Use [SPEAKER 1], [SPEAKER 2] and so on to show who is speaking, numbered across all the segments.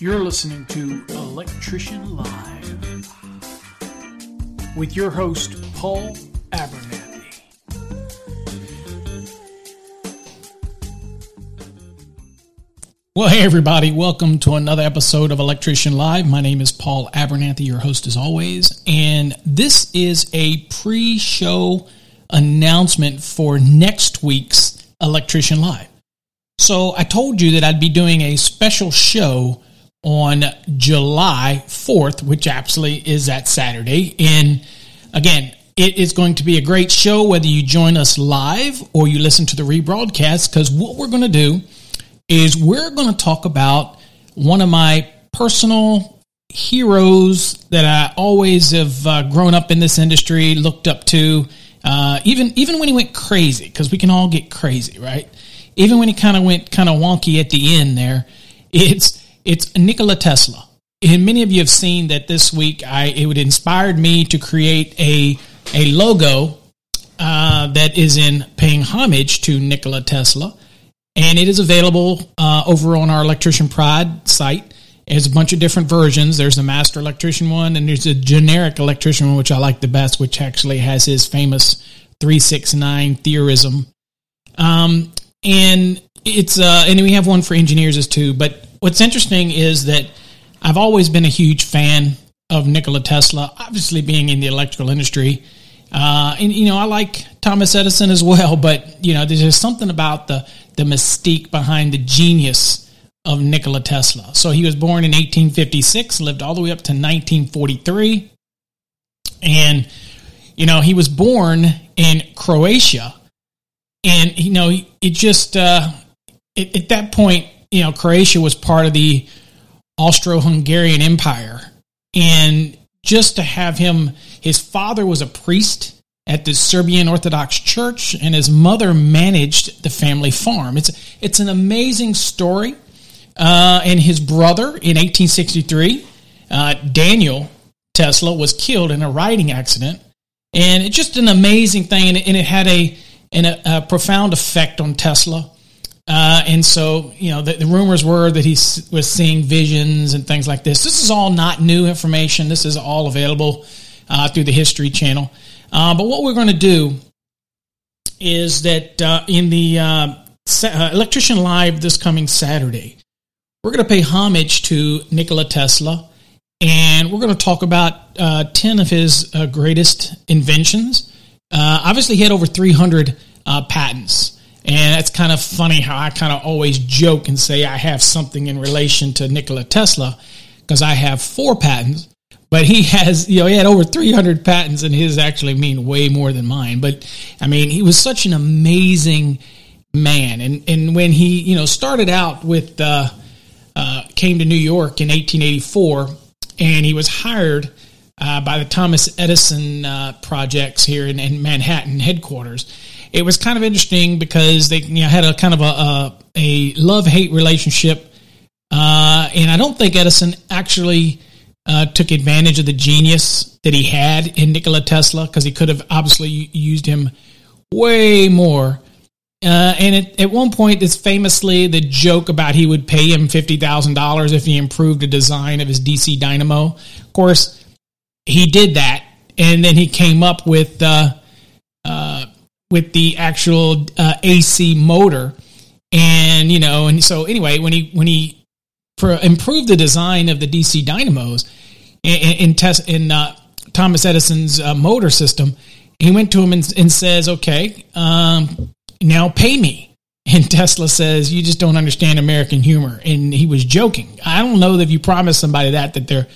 [SPEAKER 1] You're listening to Electrician Live with your host, Paul Abernathy. Well, hey, everybody, welcome to another episode of Electrician Live. My name is Paul Abernathy, your host as always, and this is a pre show announcement for next week's Electrician Live. So, I told you that I'd be doing a special show on July 4th, which actually is that Saturday. And again, it is going to be a great show whether you join us live or you listen to the rebroadcast because what we're going to do is we're going to talk about one of my personal heroes that I always have uh, grown up in this industry, looked up to, uh, even even when he went crazy, because we can all get crazy, right? Even when he kind of went kind of wonky at the end there, it's it's Nikola Tesla. And many of you have seen that this week. I it would inspired me to create a a logo uh, that is in paying homage to Nikola Tesla and it is available uh, over on our Electrician Pride site. There's a bunch of different versions. There's a master electrician one, and there's a generic electrician one, which I like the best, which actually has his famous 369 theorism. Um, and it's uh, and we have one for engineers as too. But what's interesting is that I've always been a huge fan of Nikola Tesla, obviously being in the electrical industry. Uh, and you know, I like Thomas Edison as well, but you know, there's just something about the the mystique behind the genius of Nikola Tesla. So he was born in 1856, lived all the way up to 1943, and you know, he was born in Croatia, and you know, it just uh, it, at that point, you know, Croatia was part of the Austro-Hungarian Empire, and just to have him, his father was a priest at the Serbian Orthodox Church, and his mother managed the family farm. It's it's an amazing story. Uh, and his brother in 1863, uh, Daniel Tesla, was killed in a riding accident, and it's just an amazing thing, and it, and it had a, an, a, a, profound effect on Tesla. Uh, and so, you know, the, the, rumors were that he was seeing visions and things like this. This is all not new information. This is all available uh, through the History Channel. Uh, but what we're going to do is that uh, in the uh, uh, Electrician Live this coming Saturday, we're going to pay homage to Nikola Tesla, and we're going to talk about uh, 10 of his greatest inventions. Obviously, he had over 300 patents. And that's kind of funny how I kind of always joke and say I have something in relation to Nikola Tesla because I have four patents but he has, you know, he had over 300 patents, and his actually mean way more than mine. But I mean, he was such an amazing man, and and when he, you know, started out with, uh, uh, came to New York in 1884, and he was hired uh, by the Thomas Edison uh, projects here in, in, Manhattan headquarters. It was kind of interesting because they you know, had a kind of a, a, a love hate relationship, uh, and I don't think Edison actually uh, took advantage of the genius that he had in Nikola Tesla because he could have obviously used him way more. Uh, and it, at one point, it's famously the joke about he would pay him fifty thousand dollars if he improved the design of his DC dynamo. Of course, he did that, and then he came up with uh, uh, with the actual uh, AC motor, and you know, and so anyway, when he when he for improve the design of the DC dynamos in in, test, in uh, Thomas Edison's uh, motor system. He went to him and, and says, "Okay, um, now pay me." And Tesla says, "You just don't understand American humor." And he was joking. I don't know that if you promise somebody that that they're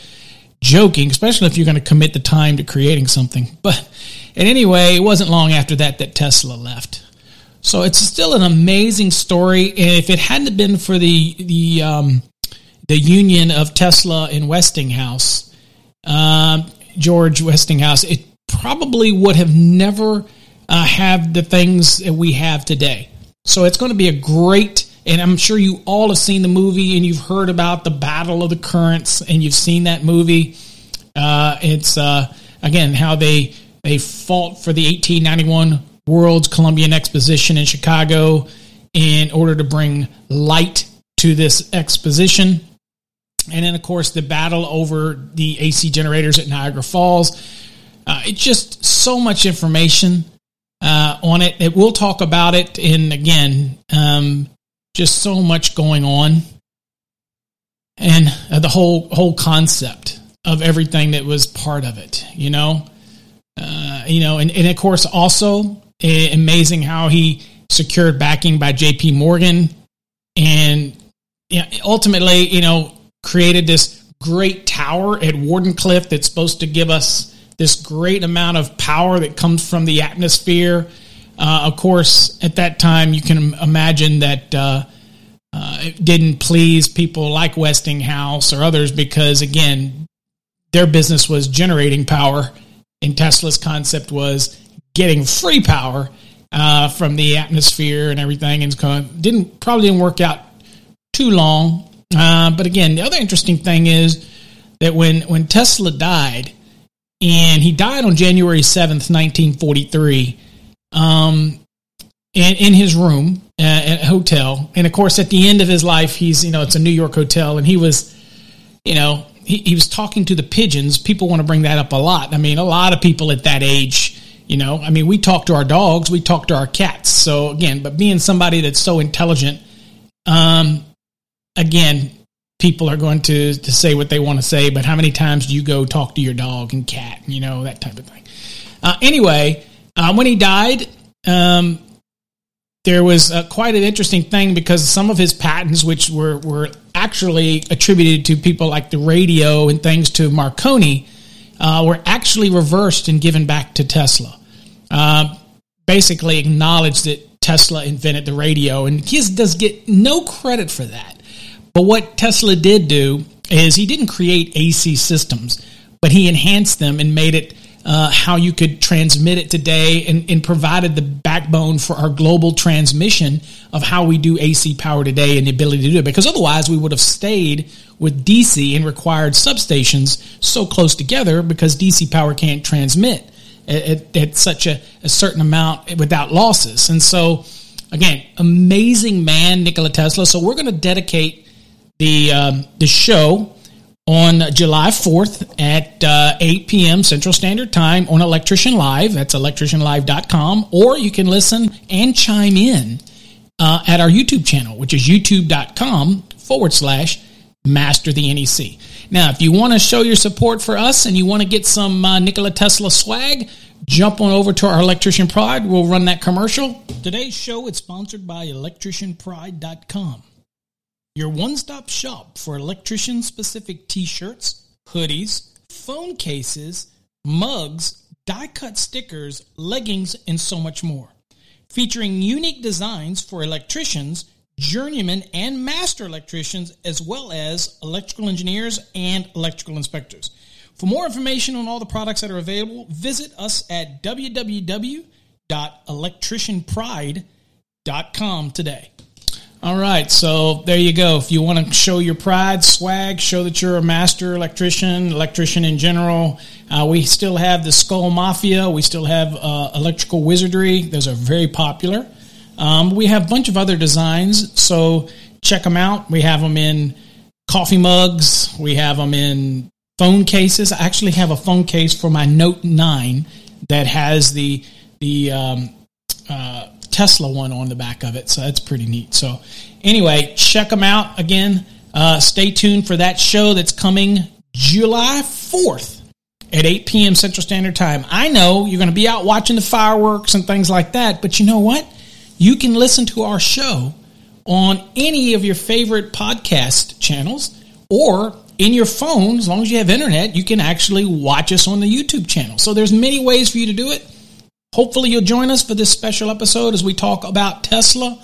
[SPEAKER 1] joking, especially if you're going to commit the time to creating something. But and anyway, it wasn't long after that that Tesla left. So it's still an amazing story. And if it hadn't been for the the um, the union of Tesla and Westinghouse, uh, George Westinghouse, it probably would have never uh, have the things that we have today. So it's going to be a great, and I'm sure you all have seen the movie and you've heard about the Battle of the Currents, and you've seen that movie. Uh, it's uh, again how they they fought for the 1891 World's Columbian Exposition in Chicago in order to bring light to this exposition. And then, of course, the battle over the AC generators at Niagara Falls. Uh, it's just so much information uh, on it. it. We'll talk about it. And again, um, just so much going on, and uh, the whole whole concept of everything that was part of it. You know, uh, you know, and, and of course, also amazing how he secured backing by J.P. Morgan, and you know, ultimately, you know, created this great tower at Wardenclyffe that's supposed to give us this great amount of power that comes from the atmosphere. Uh, of course, at that time, you can imagine that uh, uh, it didn't please people like Westinghouse or others because, again, their business was generating power, and Tesla's concept was getting free power uh, from the atmosphere and everything, and didn't probably didn't work out too long. Uh, but again, the other interesting thing is that when when Tesla died, and he died on January 7th, 1943, um, in, in his room at a hotel. And of course, at the end of his life, he's, you know, it's a New York hotel, and he was, you know, he, he was talking to the pigeons. People want to bring that up a lot. I mean, a lot of people at that age, you know, I mean, we talk to our dogs, we talk to our cats. So again, but being somebody that's so intelligent, um, again, people are going to, to say what they want to say, but how many times do you go talk to your dog and cat, you know, that type of thing. Uh, anyway, uh, when he died, um, there was uh, quite an interesting thing because some of his patents, which were, were actually attributed to people like the radio and things to Marconi, uh, were actually reversed and given back to Tesla. Uh, basically acknowledged that Tesla invented the radio, and he does get no credit for that. But what Tesla did do is he didn't create AC systems, but he enhanced them and made it uh, how you could transmit it today and, and, provided the backbone for our global transmission of how we do AC power today and the ability to do it. Because otherwise, we would have stayed with DC and required substations so close together because DC power can't transmit at, at, such a, a certain amount without losses. And so, again, amazing man, Nikola Tesla. So, we're going to dedicate the um, the show on July 4th at uh, 8 p.m. Central Standard Time on Electrician Live. That's electricianlive.com. Or you can listen and chime in uh, at our YouTube channel, which is youtube.com forward slash master the NEC. Now, if you want to show your support for us and you want to get some uh, Nikola Tesla swag, jump on over to our Electrician Pride. We'll run that commercial. Today's show is sponsored by electricianpride.com your one stop shop for electrician specific t shirts, hoodies, phone cases, mugs, die cut stickers, leggings, and so much more. Featuring unique designs for electricians, journeymen, and master electricians, as well as electrical engineers and electrical inspectors. For more information on all the products that are available, visit us at www.electricianpride.com today. All right, so there you go. If you want to show your pride, swag, show that you're a master electrician, electrician in general, uh, we still have the Skull Mafia. We still have uh, Electrical Wizardry. Those are very popular. Um, we have a bunch of other designs, so check them out. We have them in coffee mugs. We have them in phone cases. I actually have a phone case for my Note 9 that has the the um, uh, Tesla one on the back of it. So that's pretty neat. So anyway, check them out again. Uh, stay tuned for that show that's coming July 4th at 8 p.m. Central Standard Time. I know you're going to be out watching the fireworks and things like that, but you know what? You can listen to our show on any of your favorite podcast channels or in your phone, as long as you have internet, you can actually watch us on the YouTube channel. So there's many ways for you to do it. Hopefully, you'll join us for this special episode as we talk about Tesla.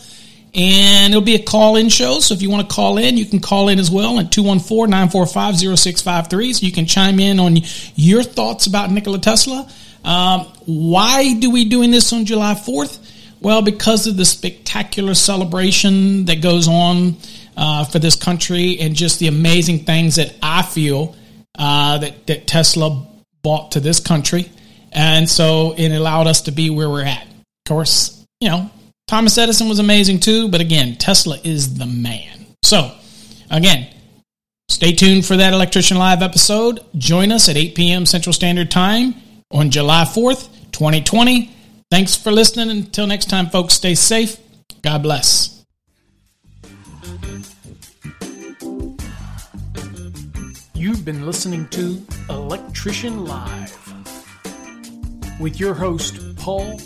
[SPEAKER 1] And it'll be a call in show. So if you want to call in, you can call in as well at 214 945 0653. So you can chime in on your thoughts about Nikola Tesla. Um, why do we doing this on July 4th? Well, because of the spectacular celebration that goes on uh, for this country and just the amazing things that I feel uh, that, that Tesla brought to this country. And so it allowed us to be where we're at. Of course, you know, Thomas Edison was amazing too, but again, Tesla is the man. So, again, stay tuned for that Electrician Live episode. Join us at 8 p.m. Central Standard Time on July 4th, 2020. Thanks for listening. Until next time, folks, stay safe. God bless. You've been listening to Electrician Live with your host, Paul.